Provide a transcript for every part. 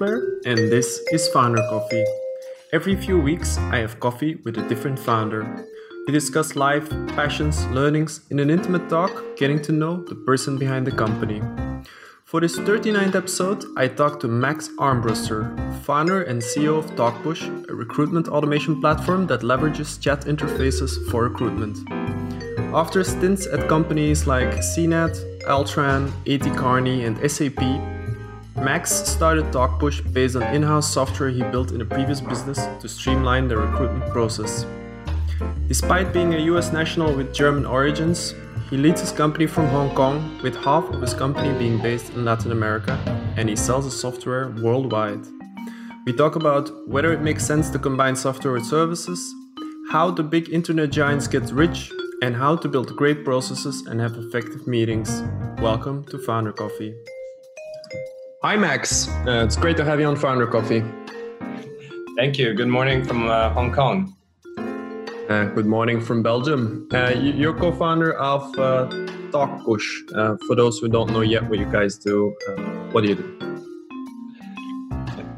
And this is Founder Coffee. Every few weeks, I have coffee with a different founder. We discuss life, passions, learnings in an intimate talk, getting to know the person behind the company. For this 39th episode, I talked to Max Armbruster, founder and CEO of TalkPush, a recruitment automation platform that leverages chat interfaces for recruitment. After stints at companies like CNET, Altran, AT Kearney, and SAP, Max started TalkPush based on in house software he built in a previous business to streamline the recruitment process. Despite being a US national with German origins, he leads his company from Hong Kong, with half of his company being based in Latin America, and he sells his software worldwide. We talk about whether it makes sense to combine software with services, how the big internet giants get rich, and how to build great processes and have effective meetings. Welcome to Founder Coffee. Hi, Max. Uh, it's great to have you on Founder Coffee. Thank you. Good morning from uh, Hong Kong. Uh, good morning from Belgium. Uh, you're co-founder of uh, TalkPush. Uh, for those who don't know yet what you guys do, uh, what do you do?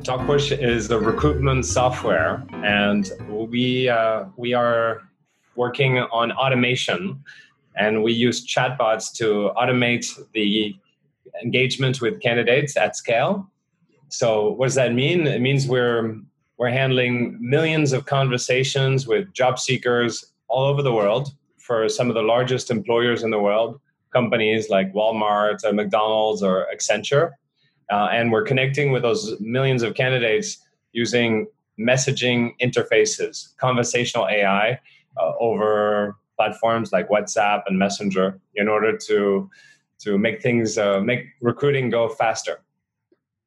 TalkPush is a recruitment software, and we uh, we are working on automation, and we use chatbots to automate the engagement with candidates at scale. So, what does that mean? It means we're we're handling millions of conversations with job seekers all over the world for some of the largest employers in the world, companies like Walmart or McDonald's or Accenture. Uh, and we're connecting with those millions of candidates using messaging interfaces, conversational AI uh, over platforms like WhatsApp and Messenger in order to to make things uh, make recruiting go faster.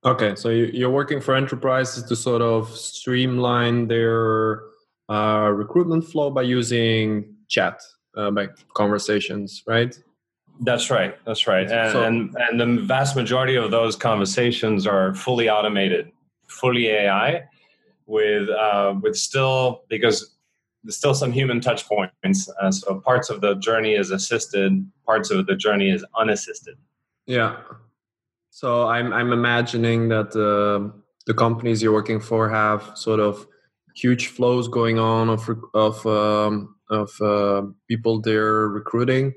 Okay, so you're working for enterprises to sort of streamline their uh, recruitment flow by using chat, uh, by conversations, right? That's right. That's right. And, so, and, and the vast majority of those conversations are fully automated, fully AI, with uh, with still because there's still some human touch points. Uh, so parts of the journey is assisted, parts of the journey is unassisted. Yeah. So I'm I'm imagining that uh, the companies you're working for have sort of huge flows going on of of um, of uh, people they're recruiting,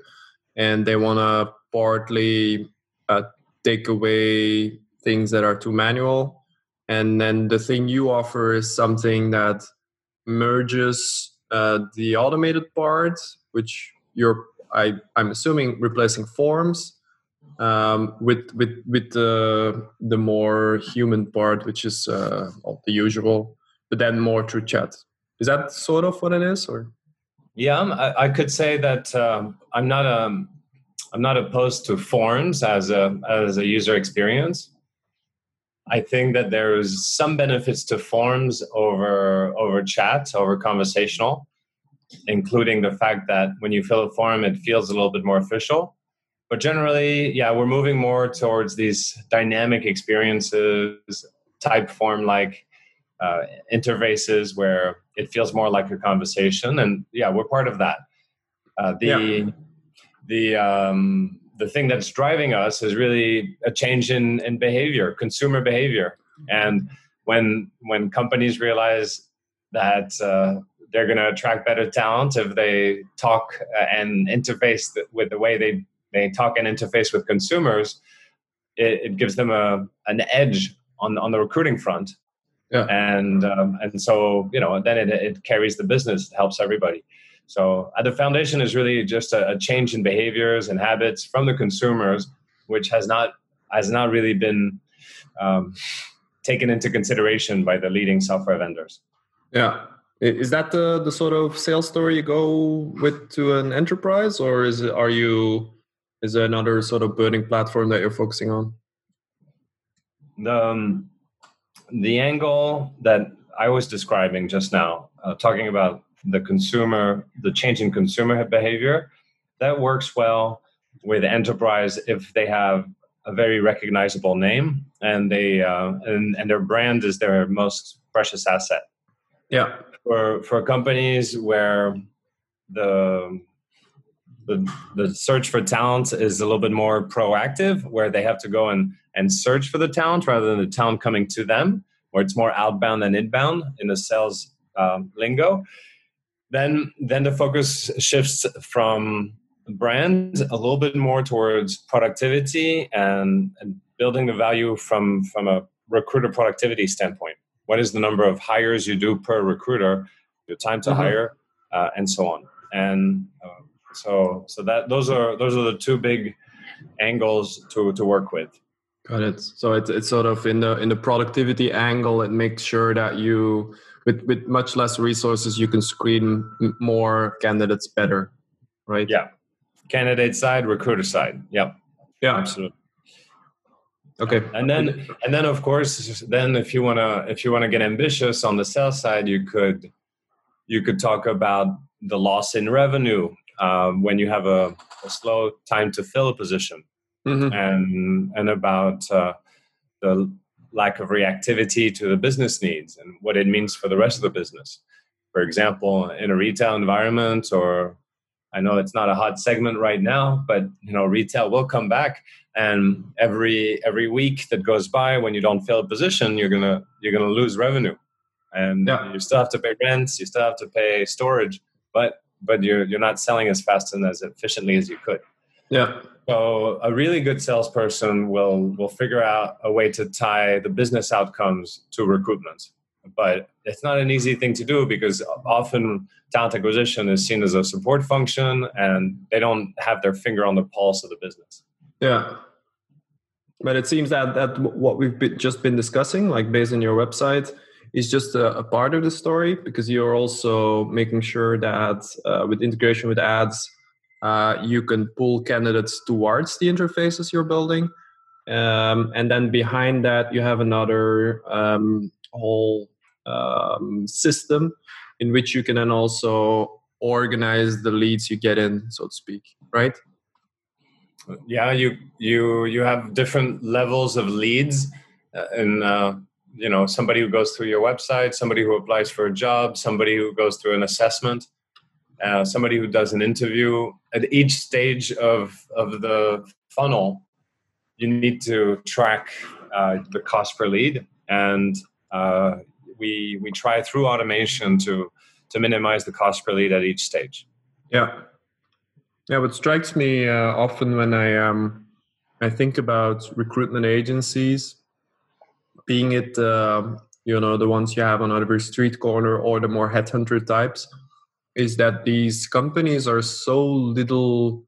and they want to partly uh, take away things that are too manual, and then the thing you offer is something that merges uh, the automated part, which you're I I'm assuming replacing forms um, with with with the the more human part, which is uh, the usual, but then more through chat. Is that sort of what it is, or? Yeah, I, I could say that um, I'm not um, I'm not opposed to forms as a as a user experience. I think that there's some benefits to forms over over chat, over conversational, including the fact that when you fill a form, it feels a little bit more official. But generally yeah we're moving more towards these dynamic experiences Typeform like uh, interfaces where it feels more like a conversation. And yeah we're part of that. Uh, the yeah. the um, the thing that's driving us is really a change in, in behavior consumer behavior and when when companies realize that uh, they're going to attract better talent if they talk uh, and interface with the way they they talk and interface with consumers, it, it gives them a an edge on on the recruiting front. Yeah. And um, and so you know then it, it carries the business, it helps everybody. So at the foundation is really just a, a change in behaviors and habits from the consumers, which has not has not really been um, taken into consideration by the leading software vendors. Yeah. Is that the, the sort of sales story you go with to an enterprise, or is it, are you is there another sort of burning platform that you're focusing on? The um, the angle that I was describing just now, uh, talking about the consumer, the changing consumer behavior, that works well with enterprise if they have a very recognizable name and they uh, and, and their brand is their most precious asset. Yeah. For for companies where the the, the search for talent is a little bit more proactive where they have to go and, and search for the talent rather than the talent coming to them, where it's more outbound than inbound in the sales um, lingo, then then the focus shifts from brand a little bit more towards productivity and, and building the value from from a recruiter productivity standpoint. What is the number of hires you do per recruiter, your time to mm-hmm. hire, uh, and so on. And uh, so so that those are those are the two big angles to to work with. Got it. So it's it's sort of in the in the productivity angle. It makes sure that you with with much less resources you can screen more candidates better, right? Yeah, candidate side, recruiter side. Yep. Yeah, absolutely. Okay. And then and then of course then if you wanna if you wanna get ambitious on the sales side, you could you could talk about the loss in revenue um, when you have a, a, slow time to fill a position, mm-hmm. and and about uh, the lack of reactivity to the business needs and what it means for the rest of the business. For example, in a retail environment, or I know it's not a hot segment right now, but you know, retail will come back, and every every week that goes by when you don't fill a position, you're gonna you're gonna lose revenue and yeah. you still have to pay rents, you still have to pay storage, but but you're you're not selling as fast and as efficiently as you could. Yeah. So a really good salesperson will will figure out a way to tie the business outcomes to recruitment. But it's not an easy thing to do because often talent acquisition is seen as a support function and they don't have their finger on the pulse of the business. Yeah. But it seems that that what we've been, just been discussing, like based on your website, is just a, a, part of the story because you're also making sure that uh, with integration with ads, uh, you can pull candidates towards the interfaces you're building. Um, and then behind that, you have another um, whole um, system in which you can then also organize the leads you get in, so to speak, right? Yeah, you you you have different levels of leads, uh, and uh, you know somebody who goes through your website somebody who applies for a job somebody who goes through an assessment uh, somebody who does an interview at each stage of of the funnel you need to track uh, the cost per lead. And uh, we we try through automation to to minimize the cost per lead at each stage. Yeah. Yeah what strikes me uh, often when i um i think about recruitment agencies being it uh, you know the ones you have on every street corner or the more headhunter types is that these companies are so little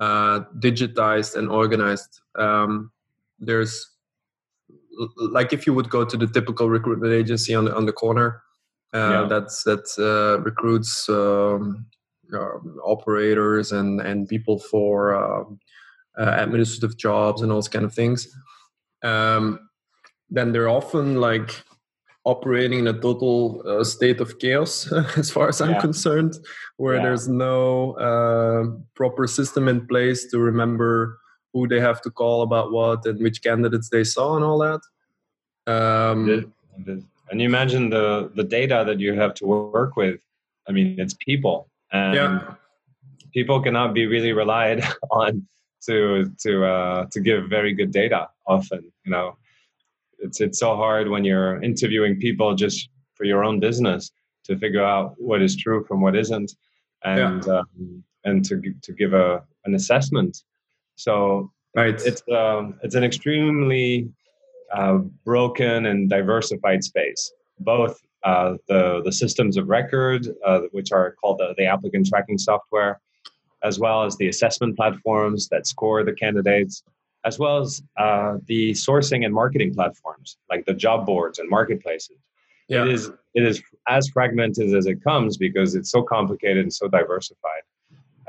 uh, digitized and organized um, there's like if you would go to the typical recruitment agency on the, on the corner uh, yeah. that's that uh, recruits um, uh, operators and and people for um, uh, administrative jobs and all those kind of things um, then they're often like operating in a total uh, state of chaos as far as i'm yeah. concerned where yeah. there's no uh, proper system in place to remember who they have to call about what and which candidates they saw and all that um, and you imagine the the data that you have to work with i mean it's people and yeah. people cannot be really relied on to to uh, to give very good data often you know it's it's so hard when you're interviewing people just for your own business to figure out what is true from what isn't, and yeah. um, and to to give a an assessment. So right. it's um, it's an extremely uh, broken and diversified space. Both uh, the the systems of record, uh, which are called the, the applicant tracking software, as well as the assessment platforms that score the candidates, as well as uh, the sourcing and marketing platforms like the job boards and marketplaces. Yeah. It is it is as fragmented as it comes because it's so complicated and so diversified.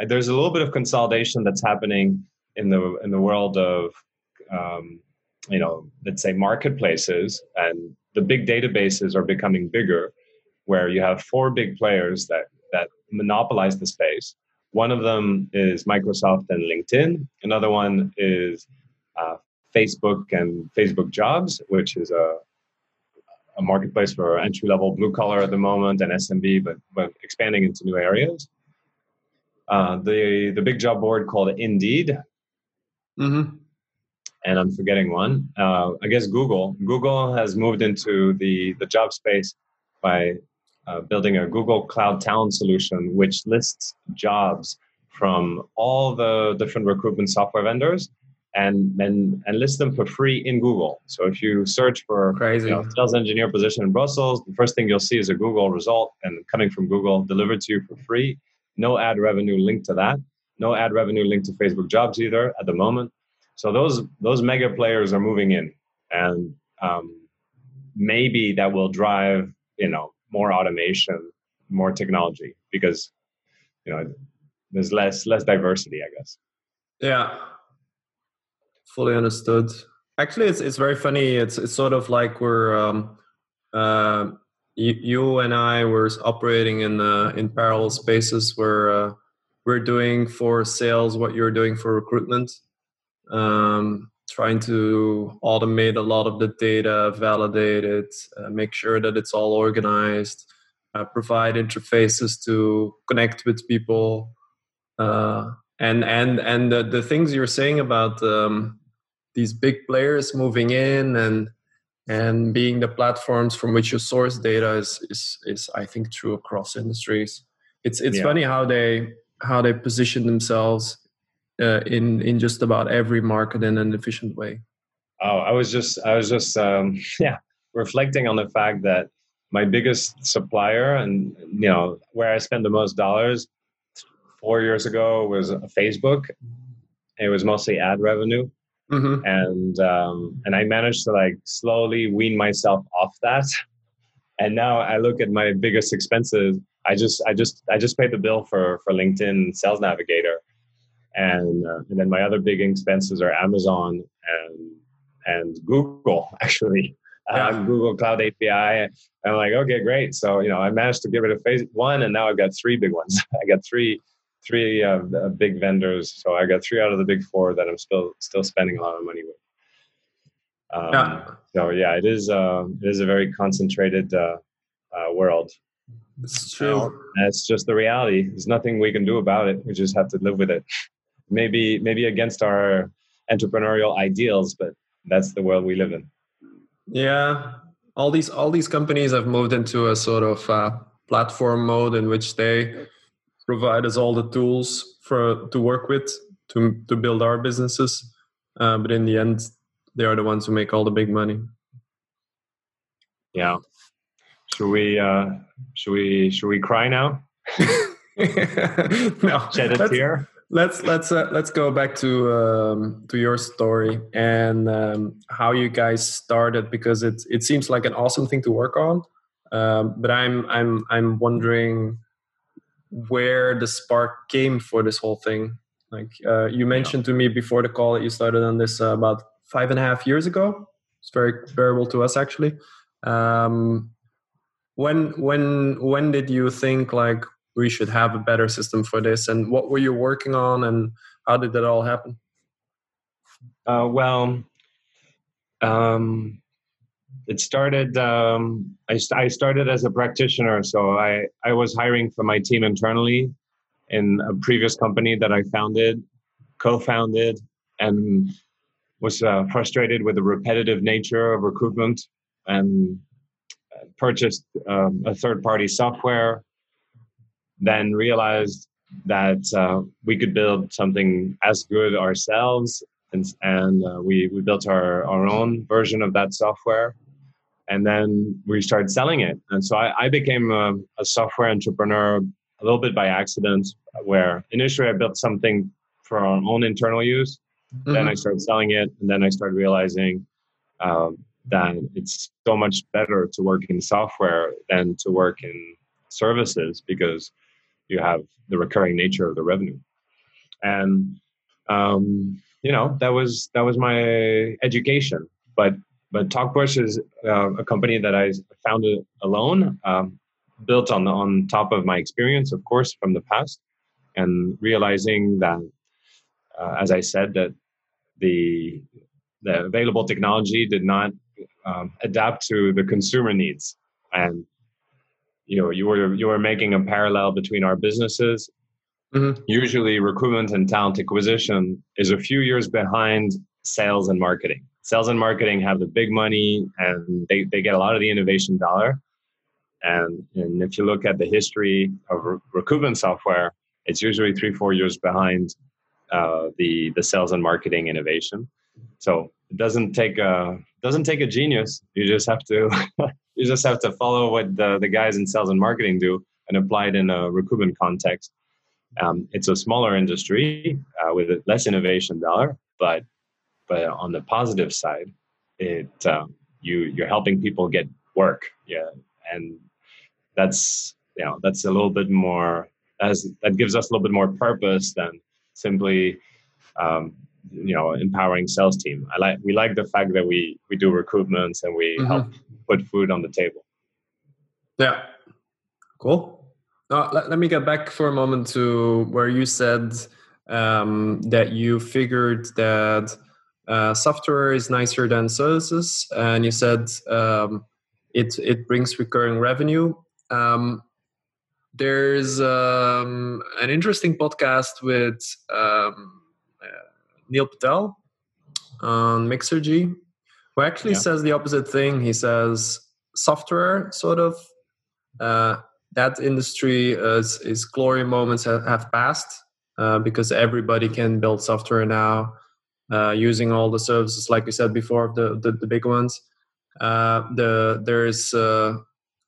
There's a little bit of consolidation that's happening in the in the world of um, you know let's say marketplaces and the big databases are becoming bigger where you have four big players that that monopolize the space one of them is microsoft and linkedin another one is uh, Facebook and Facebook Jobs, which is a, a marketplace for entry level blue collar at the moment and SMB, but, but expanding into new areas. Uh, the the big job board called Indeed, mm-hmm. and I'm forgetting one. Uh, I guess Google. Google has moved into the the job space by uh, building a Google Cloud Talent solution, which lists jobs from all the different recruitment software vendors and and and list them for free in Google. So if you search for Crazy. You know, sales engineer position in Brussels, the first thing you'll see is a Google result and coming from Google delivered to you for free. No ad revenue linked to that. No ad revenue linked to Facebook Jobs either at the moment. So those those mega players are moving in, and um, maybe that will drive you know more automation, more technology because you know there's less less diversity, I guess. Yeah, fully understood. Actually, it's it's very funny. It's it's sort of like we're um, uh, you, you and I were operating in uh, in parallel spaces where uh, we're doing for sales what you're doing for recruitment. Um, trying to automate a lot of the data, validate it, uh, make sure that it's all organized, uh, provide interfaces to connect with people, uh, and and and the, the things you're saying about um, these big players moving in and and being the platforms from which you source data is is, is I think true across industries. It's it's yeah. funny how they how they position themselves uh, in in just about every market in an efficient way. Oh, I was just I was just um, yeah reflecting on the fact that my biggest supplier and you know where I spend the most dollars four years ago was Facebook. It was mostly ad revenue Mm-hmm. And um, and I managed to like slowly wean myself off that. And now I look at my biggest expenses. I just I just I just paid the bill for for LinkedIn Sales Navigator, and uh, and then my other big expenses are Amazon and and Google actually. Uh, yeah. Uh, Google Cloud API. I'm like, okay, great. So you know, I managed to get rid of phase one, and now I've got three big ones. I got three three uh, big vendors. So I got three out of the big four that I'm still still spending a lot of money with. Um, yeah. So yeah, it is uh, it is a very concentrated uh, uh, world. It's true. It's just the reality. There's nothing we can do about it. We just have to live with it. Maybe maybe against our entrepreneurial ideals, but that's the world we live in. Yeah, all these all these companies have moved into a sort of uh, platform mode in which they provide us all the tools for to work with to to build our businesses. Uh, but in the end, they are the ones who make all the big money. Yeah. Should we? Uh, should we? Should we cry now? no. Shed a tear. Let's let's uh, let's go back to um, to your story and um, how you guys started because it it seems like an awesome thing to work on. Um, but I'm I'm I'm wondering where the spark came for this whole thing. Like uh, you mentioned yeah. to me before the call that you started on this uh, about five and a half years ago. It's very comparable to us actually. Um, when when when did you think like we should have a better system for this, and what were you working on, and how did that all happen? Uh, well, um, it started um, I, I started as a practitioner so I, I was hiring for my team internally in a previous company that i founded co-founded and was uh, frustrated with the repetitive nature of recruitment and purchased um, a third party software then realized that uh, we could build something as good ourselves and, and uh, we, we built our, our own version of that software and then we started selling it. And so I, I became a, a, software entrepreneur a little bit by accident, where initially I built something for our own internal use. Mm-hmm. Then I started selling it, and then I started realizing um, that it's so much better to work in software than to work in services because you have the recurring nature of the revenue. And um, you know that was that was my education, but but TalkPush is uh, a company that I founded alone, um, built on the, on top of my experience, of course, from the past, and realizing that, uh, as I said, that the the available technology did not um, adapt to the consumer needs, and you know you were you were making a parallel between our businesses. Mm-hmm. Usually, recruitment and talent acquisition is a few years behind sales and marketing. Sales and marketing have the big money and they, they get a lot of the innovation dollar. And, and if you look at the history of re- recruitment software, it's usually three, four years behind uh, the, the sales and marketing innovation. So it doesn't take a doesn't take a genius. You just have to you just have to follow what the, the guys in sales and marketing do and apply it in a recruitment context. Um, it's a smaller industry uh, with less innovation dollar, but but on the positive side, it uh, you you're helping people get work. Yeah, and that's you know that's a little bit more as that gives us a little bit more purpose than simply um, you know empowering sales team. I like we like the fact that we we do recruitments and we mm-hmm. help put food on the table. Yeah, cool. Uh, let, let me get back for a moment to where you said um, that you figured that uh, software is nicer than services, and you said um, it it brings recurring revenue. Um, there's um, an interesting podcast with um, uh, Neil Patel on Mixergy, who actually yeah. says the opposite thing. He says software sort of uh, that industry is, is glory moments have, have passed uh, because everybody can build software now uh, using all the services, like we said before, the the, the big ones. Uh, the there's uh,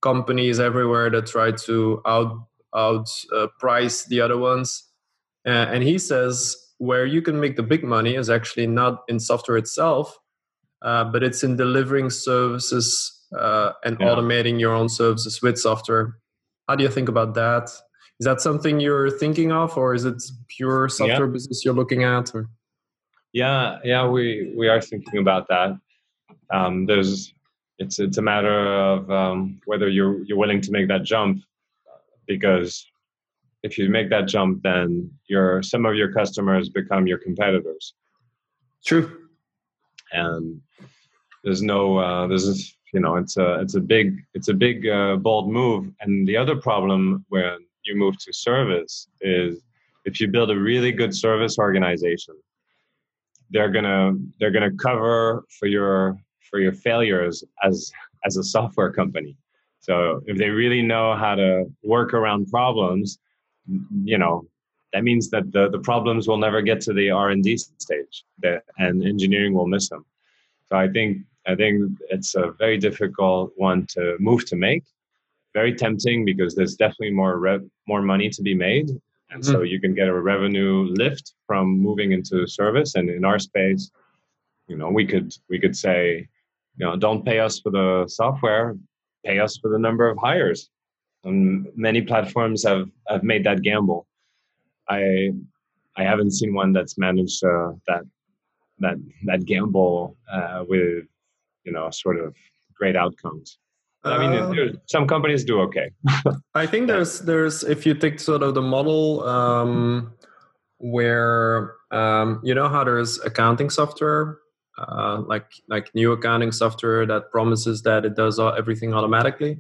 companies everywhere that try to out out uh, price the other ones, and he says where you can make the big money is actually not in software itself, uh, but it's in delivering services and yeah. automating your own services with software. How do you think about that? Is that something you're thinking of, or is it pure software yeah. business you're looking at? Or? Yeah, yeah, we we are thinking about that. Um, there's, it's it's a matter of um, whether you're you're willing to make that jump, because if you make that jump, then your some of your customers become your competitors. True. And there's no uh, there's you know it's a it's a big it's a big uh, bold move. And the other problem when you move to service is if you build a really good service organization they're gonna they're gonna cover for your for your failures as as a software company. So if they really know how to work around problems, you know, that means that the, the problems will never get to the R and D stage, that, and engineering will miss them. So I think I think it's a very difficult one to move to make. Very tempting because there's definitely more rev, more money to be made, and mm-hmm. so you can get a revenue lift from moving into service. And in our space you know we could we could say you know don't pay us for the software pay us for the number of hires. And many platforms have have made that gamble. I i haven't seen one that's managed uh, that that that gamble uh, with you know sort of great outcomes I mean, uh, some companies do okay. I think there's there's if you take sort of the model um, where um, you know how there's accounting software uh, like like new accounting software that promises that it does everything automatically.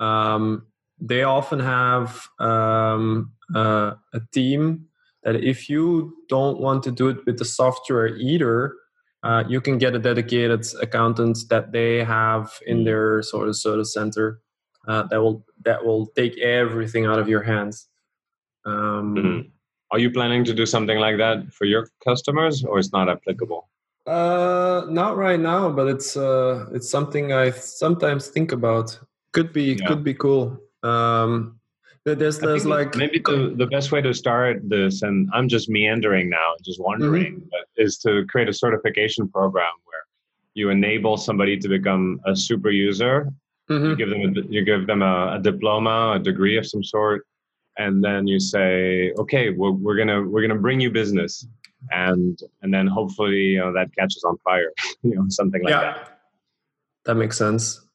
Um, they often have um, uh, a team that if you don't want to do it with the software either, uh, you can get a dedicated accountant that they have in mm. their sort of service center uh, that will that will take everything out of your hands. Um, mm-hmm. Are you planning to do something like that for your customers, or it's not applicable? Uh, not right now, but it's uh, it's something I sometimes think about. Could be yeah. could be cool. Um, there's there's like maybe the, the best way to start this and i'm just meandering now just wondering mm-hmm. is to create a certification program where you enable somebody to become a super user mm-hmm. you give them a, you give them a, a, diploma a degree of some sort and then you say okay we're, we're gonna we're gonna bring you business and and then hopefully you know, that catches on fire you know something like yeah. that that makes sense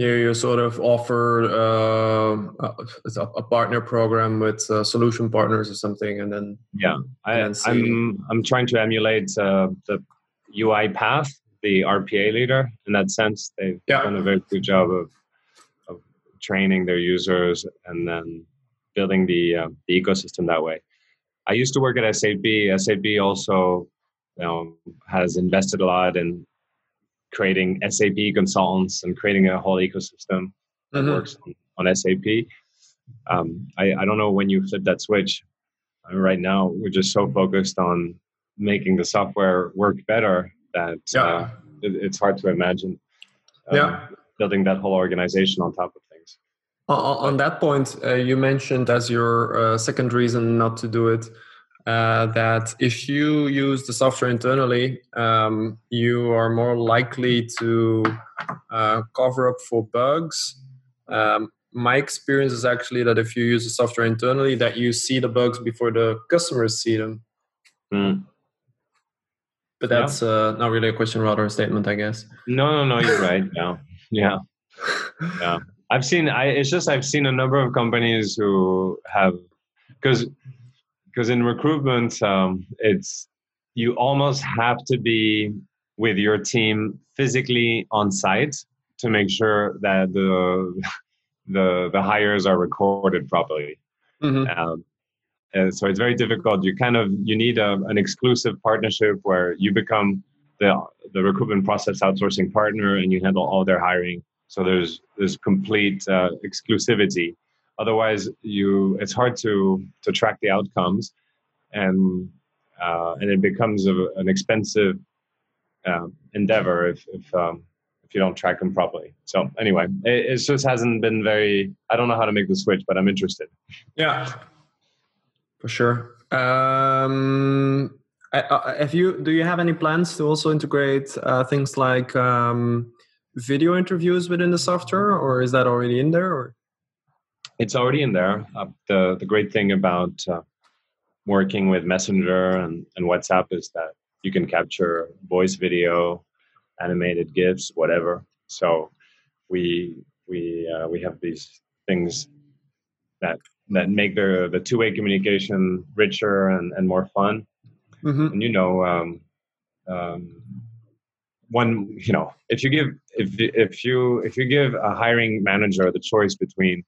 you, you sort of offer uh, a, a, partner program with uh, solution partners or something, and then yeah, I, am I'm, I'm trying to emulate uh, the UiPath, the RPA leader. In that sense, they've yeah. done a very good job of of training their users and then building the uh, the ecosystem that way. I used to work at SAP. SAP also know, has invested a lot in creating SAP consultants and creating a whole ecosystem that mm-hmm. works on, on SAP. Um, I, I don't know when you flip that switch. Uh, right now, we're just so focused on making the software work better that yeah. uh, it, it's hard to imagine um, yeah. building that whole organization on top of things. On, that point, uh, you mentioned as your uh, second reason not to do it uh, that if you use the software internally, um, you are more likely to uh, cover up for bugs. Um, my experience is actually that if you use the software internally, that you see the bugs before the customers see them. Mm. But that's yeah. uh, not really a question, rather a statement, I guess. No, no, no, you're right. Yeah, yeah, yeah. I've seen. I. It's just I've seen a number of companies who have because because in recruitment, um, it's you almost have to be with your team physically on site to make sure that the the the hires are recorded properly. Mm-hmm. Um, and so it's very difficult. You kind of you need a, an exclusive partnership where you become the the recruitment process outsourcing partner and you handle all their hiring. So there's there's complete uh, exclusivity. Otherwise, you it's hard to to track the outcomes, and uh, and it becomes a, an expensive um, endeavor if if um, if you don't track them properly. So anyway, it, it just hasn't been very. I don't know how to make the switch, but I'm interested. Yeah, for sure. Um, have you do you have any plans to also integrate uh, things like um, video interviews within the software, or is that already in there? Or? It's already in there. Uh, the the great thing about uh, working with Messenger and, and WhatsApp is that you can capture voice, video, animated GIFs, whatever. So we we uh, we have these things that that make the the two way communication richer and, and more fun. Mm-hmm. And you know, um, um, one you know, if you give if if you if you give a hiring manager the choice between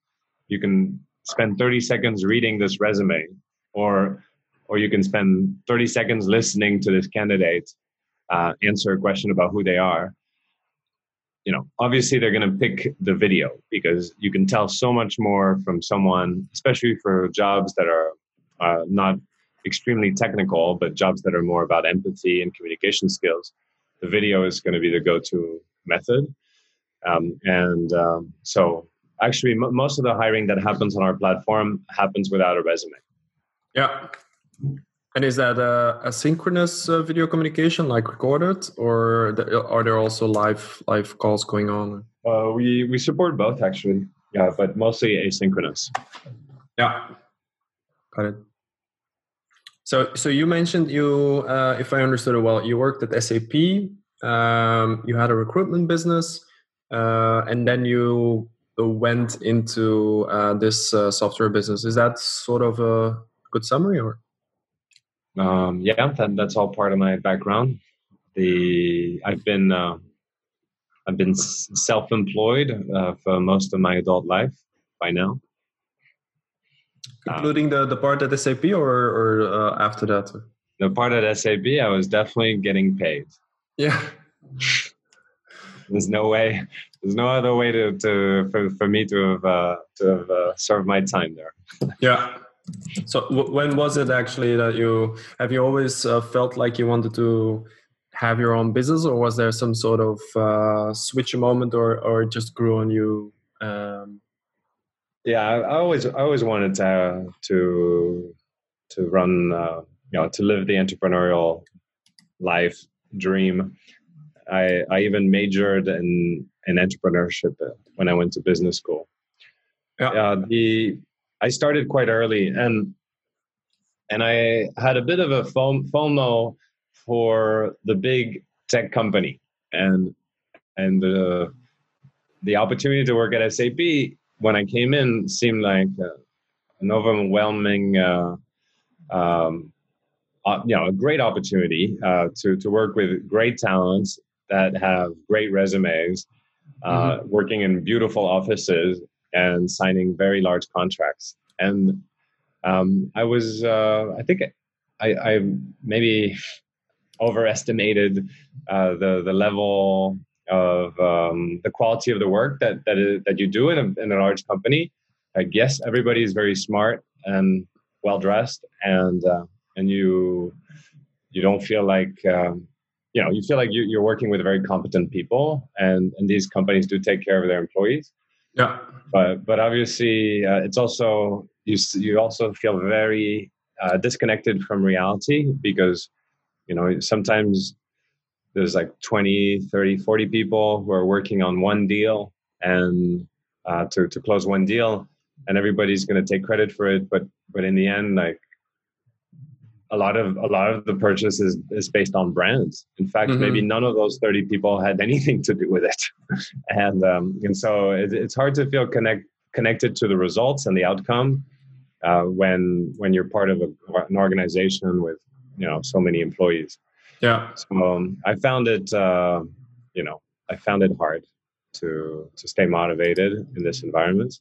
you can spend 30 seconds reading this resume or or you can spend 30 seconds listening to this candidate uh, answer a question about who they are. You know obviously they're going to pick the video because you can tell so much more from someone especially for jobs that are uh, not extremely technical but jobs that are more about empathy and communication skills. The video is going to be the go-to method. Um, and um, so actually m- most of the hiring that happens on our platform happens without a resume yeah and is that a, a synchronous uh, video communication, like recorded, or are there also live live calls going on? Uh, we we support both actually, yeah, but mostly asynchronous. Yeah, got it. So so you mentioned you, uh, if I understood it well, you worked at SAP. Um, you had a recruitment business, uh, and then you went into uh, this uh, software business. Is that sort of a good summary, or? um, yeah, that, that's all part of my background. The I've been uh, I've been self-employed uh, for most of my adult life by now, including the the part at SAP or or uh, after that. The part at SAP, I was definitely getting paid. Yeah. there's no way. There's no other way to, to for, for me to have uh, to have uh, served my time there. yeah. So when was it actually that you have you always uh, felt like you wanted to have your own business, or was there some sort of uh, switch moment, or or just grew on you? Um... Yeah, I, I, always I always wanted to to to run uh, you know to live the entrepreneurial life dream. I I even majored in in entrepreneurship when I went to business school. Yeah. Uh, the I started quite early, and and I had a bit of a FOMO for the big tech company, and and the the opportunity to work at SAP when I came in seemed like uh, an overwhelming, uh, um, uh, you know, a great opportunity uh, to to work with great talents that have great resumes, uh, mm-hmm. working in beautiful offices and signing very large contracts. And um, I was, uh, I think, I, I, maybe overestimated uh, the the level of um, the quality of the work that that, is, that you do in a, in a large company. I guess everybody is very smart and well dressed, and uh, and you you don't feel like um, you know you feel like you, are working with very competent people, and and these companies do take care of their employees. Yeah, but but obviously uh, it's also you you also feel very uh, disconnected from reality because you know sometimes there's like 20 30 40 people who are working on one deal and uh, to, to close one deal and everybody's going to take credit for it but but in the end like a lot of a lot of the purchase is, is based on brands in fact mm-hmm. maybe none of those 30 people had anything to do with it and um, and so it, it's hard to feel connect connected to the results and the outcome uh, when when you're part of a, an organization with you know so many employees yeah. So um, I found it, uh, you know, I found it hard to to stay motivated in this environment.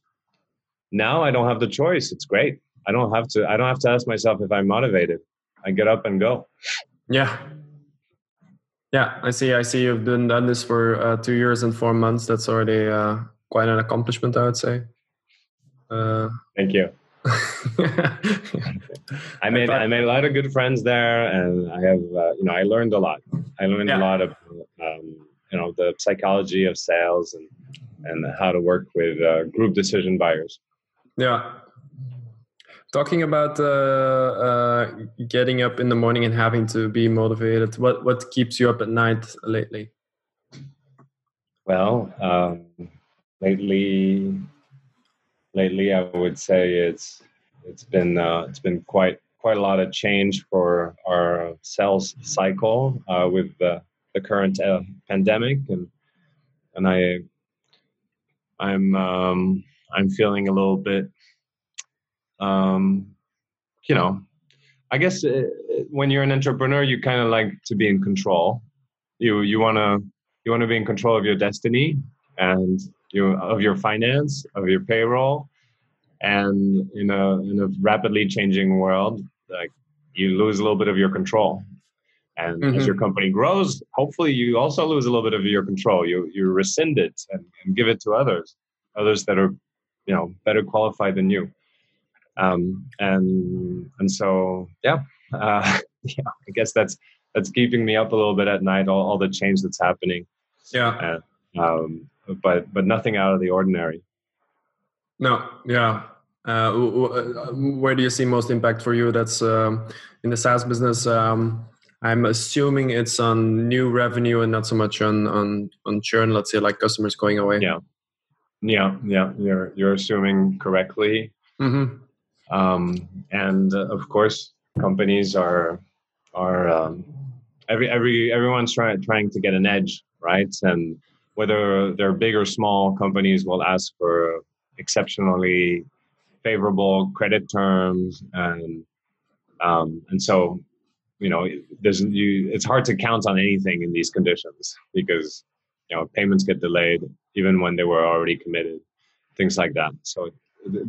Now I don't have the choice. It's great. I don't have to. I don't have to ask myself if I'm motivated. I get up and go. Yeah. Yeah, I see. I see. You've been done this for uh, two years and four months. That's already uh, quite an accomplishment, I would say. Uh, Thank you. I made I made a lot of good friends there, and I have uh, you know I learned a lot. I learned yeah. a lot of um, you know the psychology of sales and and how to work with uh, group decision buyers. Yeah. Talking about uh, uh, getting up in the morning and having to be motivated, what what keeps you up at night lately? Well, um, lately lately, I would say it's it's been uh, it's been quite quite a lot of change for our sales cycle uh, with the, the current uh, pandemic, and and I I'm um, I'm feeling a little bit, um, you know, I guess it, uh, when you're an entrepreneur, you kind of like to be in control. You you want to you want to be in control of your destiny and you of your finance, of your payroll, and in a in a rapidly changing world, like you lose a little bit of your control. And mm-hmm. as your company grows, hopefully you also lose a little bit of your control. You you rescind it and, and give it to others, others that are, you know, better qualified than you. Um, and and so yeah, uh, yeah, I guess that's that's keeping me up a little bit at night. All, all the change that's happening. Yeah. Uh, um, but but nothing out of the ordinary. No, yeah. Uh, uh, where do you see most impact for you? That's um, in the SaaS business. Um, I'm assuming it's on new revenue and not so much on on on churn. Let's say like customers going away. Yeah, yeah, yeah. You're you're assuming correctly. Mm-hmm. Um, and uh, of course, companies are are um, every every everyone's trying trying to get an edge, right? And whether they're big or small, companies will ask for exceptionally favorable credit terms and um, and so you know there's you it's hard to count on anything in these conditions because you know payments get delayed even when they were already committed things like that so it,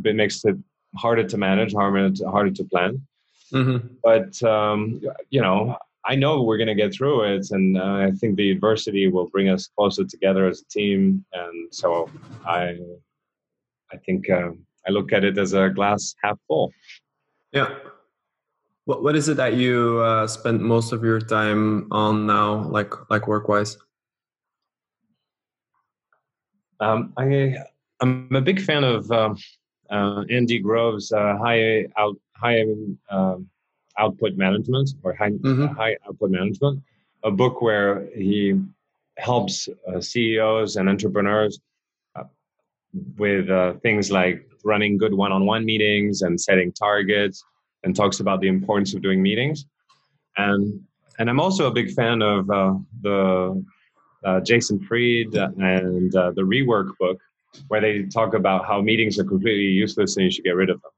it makes it harder to manage harder to, harder to plan mm-hmm. but um, you know I know we're going to get through it, and uh, I think the adversity will bring us closer together as a team. And so I, I think uh, I look at it as a glass half full. Yeah. What What is it that you uh, spend most of your time on now, like like work wise? Um, I I'm a big fan of um, uh, Andy Grove's uh, high out high um, output management or high mm-hmm. high output management, a book where he helps uh, CEOs and entrepreneurs uh, with uh, things like running good one-on-one meetings and setting targets and talks about the importance of doing meetings. And and i'm also a big fan of uh, the uh, jason fried and uh, the rework book where they talk about how meetings are completely useless and you should get rid of them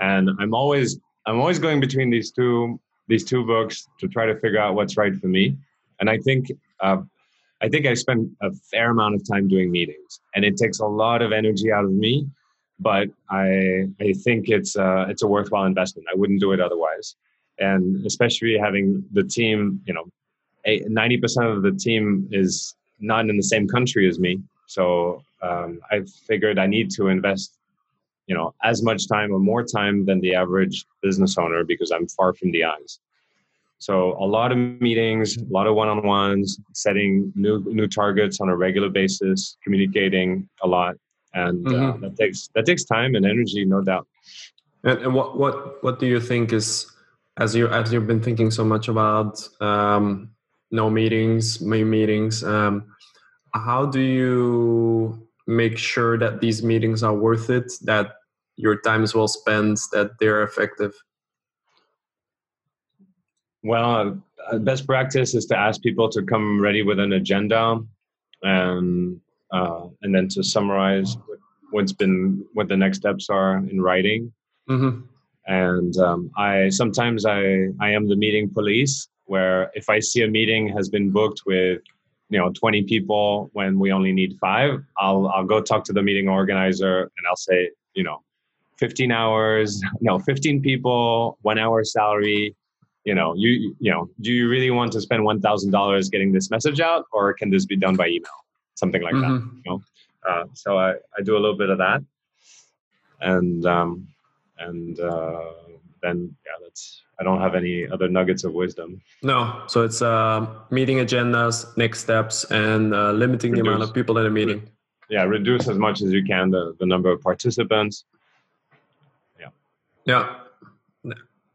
and i'm always i'm always going between these two these two books to try to figure out what's right for me and i think uh, I think I spend a fair amount of time doing meetings, and it takes a lot of energy out of me but I I think it's uh, it's a worthwhile investment. I wouldn't do it otherwise. and especially having the team, you know, ninety percent of the team is not in the same country as me. So um, I figured I need to invest, you know, as much time or more time than the average business owner because I'm far from the eyes. So a lot of meetings, a lot of one-on-ones, setting new new targets on a regular basis, communicating a lot, and uh, mm-hmm. uh, that takes that takes time and energy, no doubt. And, and, what what what do you think is as you as you've been thinking so much about um, no meetings, main meetings? Um, how do you make sure that these meetings are worth it? That your time is well spent, that they're effective? Well, uh, best practice is to ask people to come ready with an agenda, and uh, and then to summarize what's been what the next steps are in writing. Mm-hmm. And um, I sometimes I I am the meeting police, where if I see a meeting has been booked with you know 20 people when we only need five, I'll I'll go talk to the meeting organizer and I'll say you know 15 hours, no 15 people, one hour salary. You know you you know do you really want to spend $1000 getting this message out or can this be done by email? Something like mm-hmm. that you know? Uh, so I, I do a little bit of that. And um, and uh, then yeah that's i don't have any other nuggets of wisdom. No. So it's uh, meeting agendas next steps and uh, limiting reduce, the amount of people in a meeting. Yeah reduce as much as you can the, the number of participants. Yeah. Yeah.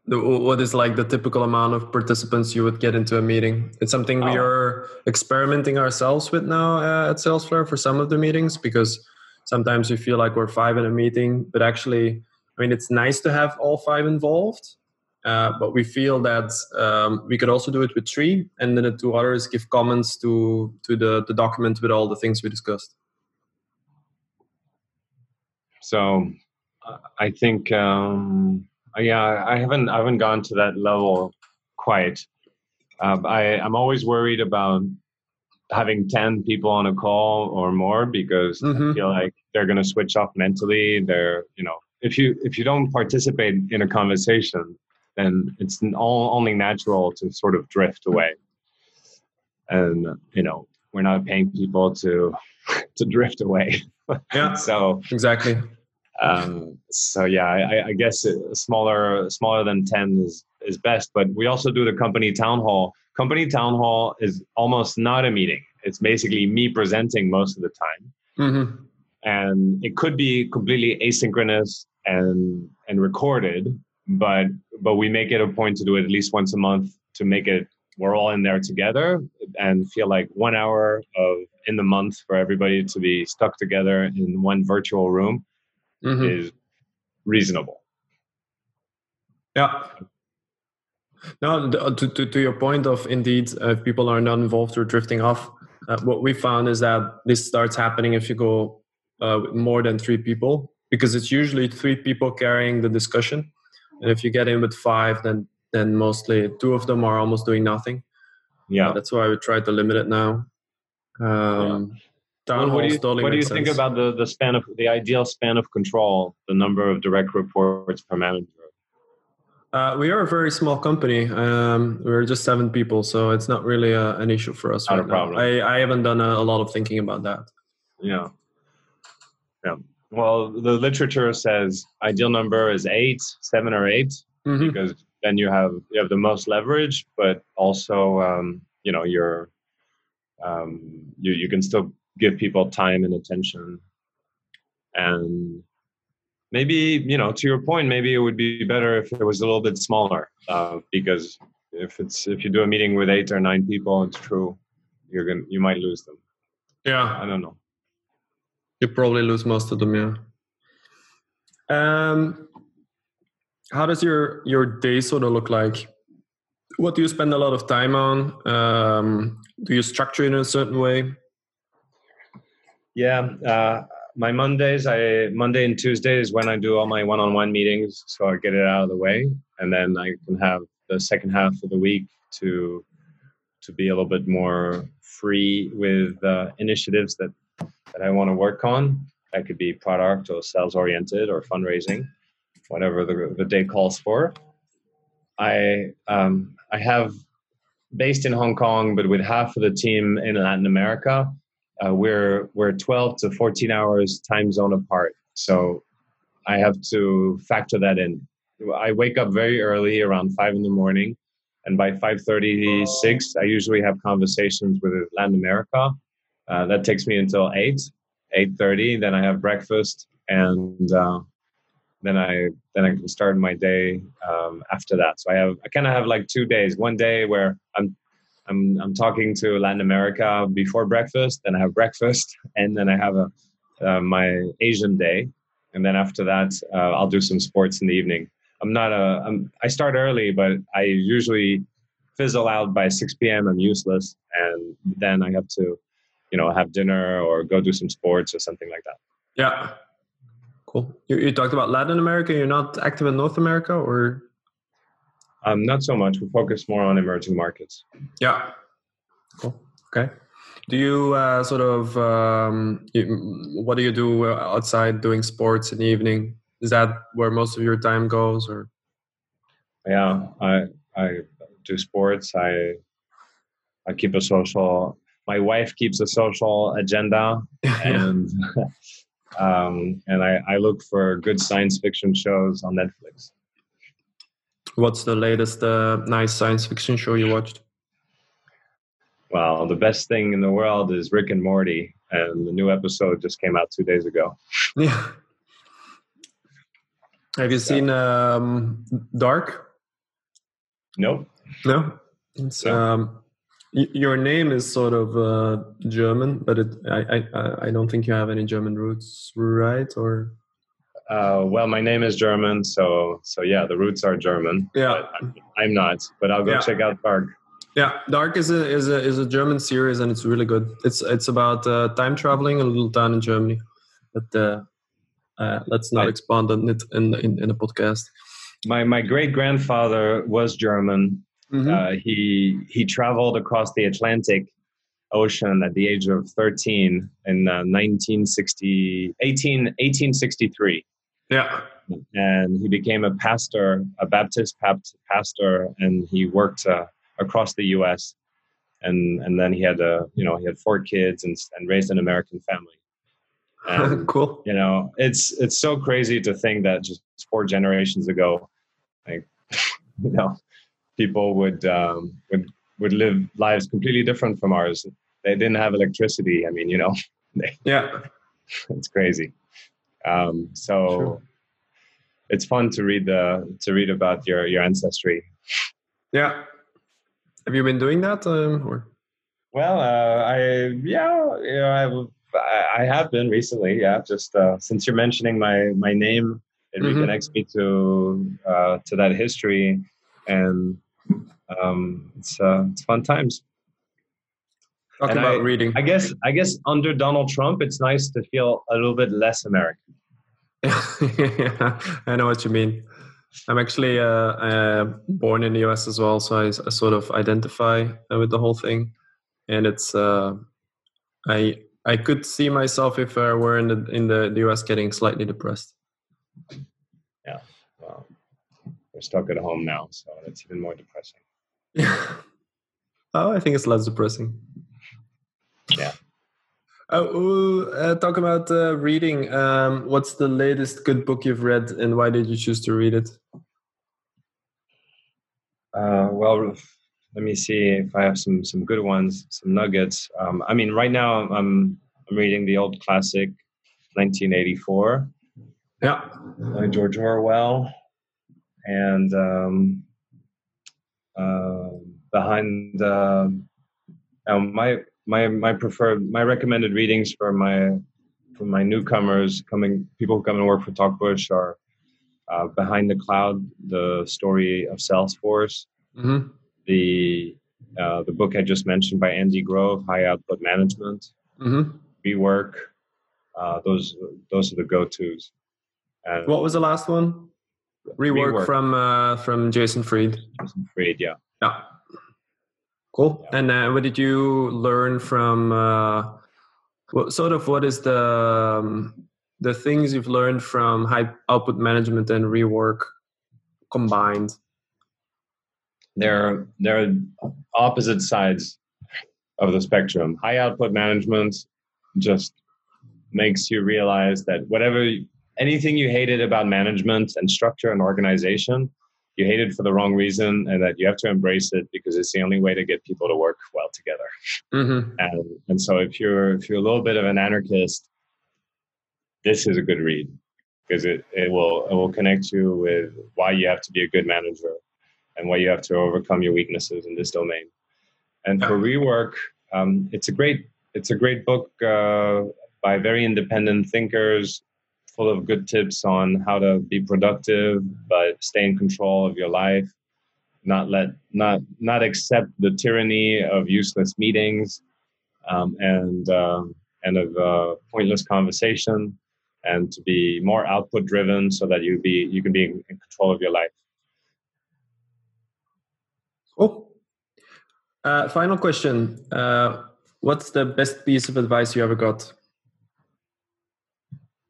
What is like the typical amount of participants you would get into a meeting? It's something we oh. are experimenting ourselves with now uh, at salesflare for some of the meetings because sometimes we feel like we're five in a meeting but actually i mean it's nice to have all five involved uh, but we feel that um, we could also do it with three and then the two others give comments to to the, the document with all the things we discussed so i think um uh, yeah, I haven't I haven't gone to that level quite. Uh, I I'm always worried about having 10 people on a call or more because mm-hmm. I feel like they're going to switch off mentally. They're, you know, if you if you don't participate in a conversation, then it's all, only natural to sort of drift away. And you know, we're not paying people to to drift away. Yeah. so exactly. Um, so yeah, I, I, guess smaller smaller than ten is is best. But we also do the company town hall. Company town hall is almost not a meeting. It's basically me presenting most of the time, mm-hmm. and it could be completely asynchronous and and recorded. But but we make it a point to do it at least once a month to make it we're all in there together and feel like one hour of in the month for everybody to be stuck together in one virtual room mm-hmm. is reasonable. Yeah. No, to, to, to your point of indeed, uh, if people are not involved or drifting off, uh, what we found is that this starts happening if you go uh, with more than three people, because it's usually three people carrying the discussion. And if you get in with five, then then mostly two of them are almost doing nothing. Yeah, uh, that's why we try to limit it now. Um, yeah well, what do you, what do you think about the, the span of the ideal span of control, the number of direct reports per manager? Uh, we are a very small company. Um, we're just seven people, so it's not really a, an issue for us not right a problem. now. I, I haven't done a, a, lot of thinking about that. Yeah. Yeah. Well, the literature says ideal number is eight, seven or 8 mm-hmm. because then you have you have the most leverage, but also um, you know you're um, you you can still give people time and attention. And maybe you know to your point maybe it would be better if it was a little bit smaller uh, because if it's if you do a meeting with eight or nine people it's true you're gonna you might lose them. Yeah. I don't know you probably lose most of them yeah. Um how does your your day sort of look like? What do you spend a lot of time on? Um, do you structure it in a certain way? Yeah, uh, my Mondays, I Monday and Tuesday is when I do all my one-on-one meetings, so I get it out of the way, and then I can have the second half of the week to to be a little bit more free with uh, initiatives that that I want to work on. That could be product or sales oriented or fundraising, whatever the, the day calls for. I um, I have based in Hong Kong, but with half of the team in Latin America. Uh, we're we're 12 to 14 hours time zone apart, so I have to factor that in. I wake up very early, around five in the morning, and by 5:36, I usually have conversations with Latin America. Uh, that takes me until eight, 8:30. Then I have breakfast, and uh, then I then I can start my day um, after that. So I have I kind of have like two days. One day where I'm I'm I'm talking to Latin America before breakfast, then I have breakfast, and then I have a uh, my Asian day, and then after that uh, I'll do some sports in the evening. I'm not a I'm, I start early, but I usually fizzle out by 6 p.m. I'm useless, and then I have to, you know, have dinner or go do some sports or something like that. Yeah, Cool. You, you talked about Latin America. You're not active in North America, or? Um, not so much. We focus more on emerging markets. Yeah. Cool. Okay. Do you uh, sort of um, you, what do you do outside doing sports in the evening? Is that where most of your time goes, or? Yeah, I I do sports. I I keep a social. My wife keeps a social agenda, and um, and I, I look for good science fiction shows on Netflix. What's the latest uh, nice science fiction show you watched? Well, the best thing in the world is Rick and Morty, and the new episode just came out two days ago. Yeah. Have you seen um, Dark? Nope. No. It's no. um, your name is sort of uh, German, but it, I, I I don't think you have any German roots, right? Or uh, well, my name is German, so so yeah, the roots are German. Yeah, I'm not, but I'll go yeah. check out Dark. Yeah, Dark is a is a is a German series, and it's really good. It's it's about uh, time traveling a little town in Germany, but uh, uh, let's not I, expand on it in, in in a podcast. My my great grandfather was German, Mm-hmm. Uh, he he traveled across the Atlantic Ocean at the age of 13 in uh, 1960, 18, 1863. Yeah. And he became a pastor, a Baptist pastor, and he worked uh, across the U.S. And and then he had a you know he had four kids and and raised an American family. And, cool. You know, it's it's so crazy to think that just four generations ago, like you know, people would um, would would live lives completely different from ours. They didn't have electricity. I mean, you know, they, yeah, it's crazy. Um, so sure. it's fun to read the to read about your your ancestry. Yeah, have you been doing that? Um, or? Well, uh, I yeah, you know, I I have been recently. Yeah, just uh, since you're mentioning my my name, it mm-hmm. reconnects me to uh, to that history and um, it's uh, it's fun times. Talk and about I, reading. I guess I guess under Donald Trump, it's nice to feel a little bit less American. yeah, I know what you mean. I'm actually uh, uh, born in the US as well, so I, I sort of identify with the whole thing, and it's uh, I I could see myself if I were in the in the, the US getting slightly depressed. Yeah, we're stuck at home now, so it's even more depressing. oh, I think it's less depressing. Yeah. Oh, uh, talk about uh, reading. Um, what's the latest good book you've read, and why did you choose to read it? Uh, well, let me see if I have some some good ones, some nuggets. Um, I mean, right now I'm I'm reading the old classic, 1984. Yeah, by George Orwell, and um, uh, behind uh, my my my preferred my recommended readings for my for my newcomers coming people who come and work for Talkpush are uh, Behind the Cloud, the story of Salesforce, mm-hmm. the uh, the book I just mentioned by Andy Grove, High Output Management, mm-hmm. Rework. Uh, those those are the go tos. What was the last one? Rework, Rework. from uh, from Jason Fried. Jason Fried, yeah. Yeah. Cool. Yeah. And uh, what did you learn from? Uh, what sort of what is the um, the things you've learned from high output management and rework combined? they're they're opposite sides of the spectrum. High output management just makes you realize that whatever anything you hated about management and structure and organization, you hate it for the wrong reason, and that you have to embrace it because it's the only way to get people to work well together. Mm-hmm. And and so if you're if you're a little bit of an anarchist, this is a good read because it, it will it will connect you with why you have to be a good manager and why you have to overcome your weaknesses in this domain. And for rework, um, it's a great it's a great book uh, by very independent thinkers, full of good tips on how to be productive, but stay in control of your life, not let not not accept the tyranny of useless meetings, um, and uh, and of uh, pointless conversation, and to be more output driven so that you be you can be in, control of your life. Cool. Uh, final question. Uh, what's the best piece of advice you ever got?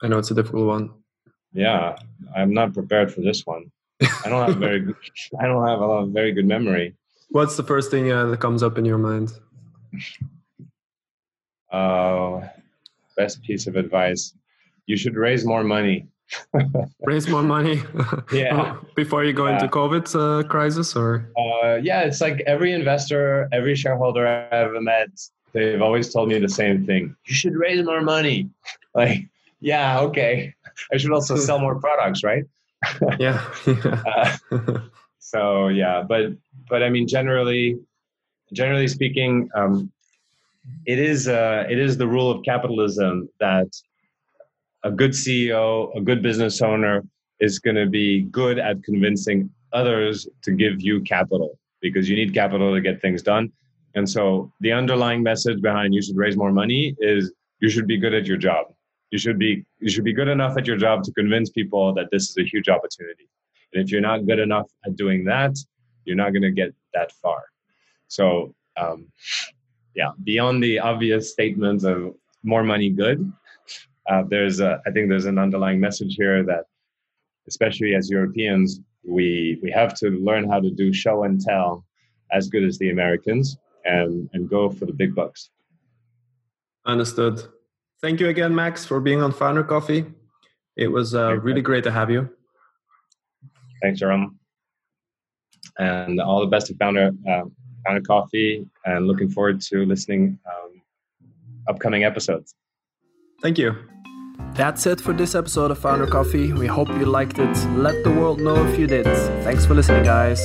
I know it's a difficult one. Yeah, I'm not prepared for this one. I don't have very. Good, I don't have a lot of very good memory. What's the first thing uh, that comes up in your mind? Uh, best piece of advice: you should raise more money. raise more money. yeah. Before you go yeah. into COVID uh, crisis, or? Uh, yeah, it's like every investor, every shareholder I've ever met, they've always told me the same thing. You should raise more money. Like yeah, okay. I should also sell more products, right? yeah. uh, so yeah, but but I mean, generally, generally speaking, um, it is uh, it is the rule of capitalism that a good CEO, a good business owner, is going to be good at convincing others to give you capital because you need capital to get things done. And so the underlying message behind you should raise more money is you should be good at your job you should be you should be good enough at your job to convince people that this is a huge opportunity. And if you're not good enough at doing that you're not going to get that far. So um, yeah beyond the obvious statements of more money good uh, there's a, I think there's an underlying message here that especially as europeans we we have to learn how to do show and tell as good as the americans and and go for the big bucks. Understood Thank you again, Max, for being on Founder Coffee. It was uh, really great to have you. Thanks, Jerome. And all the best to Founder, uh, Founder Coffee, and looking forward to listening um, upcoming episodes. Thank you. That's it for this episode of Founder Coffee. We hope you liked it. Let the world know if you did. Thanks for listening, guys.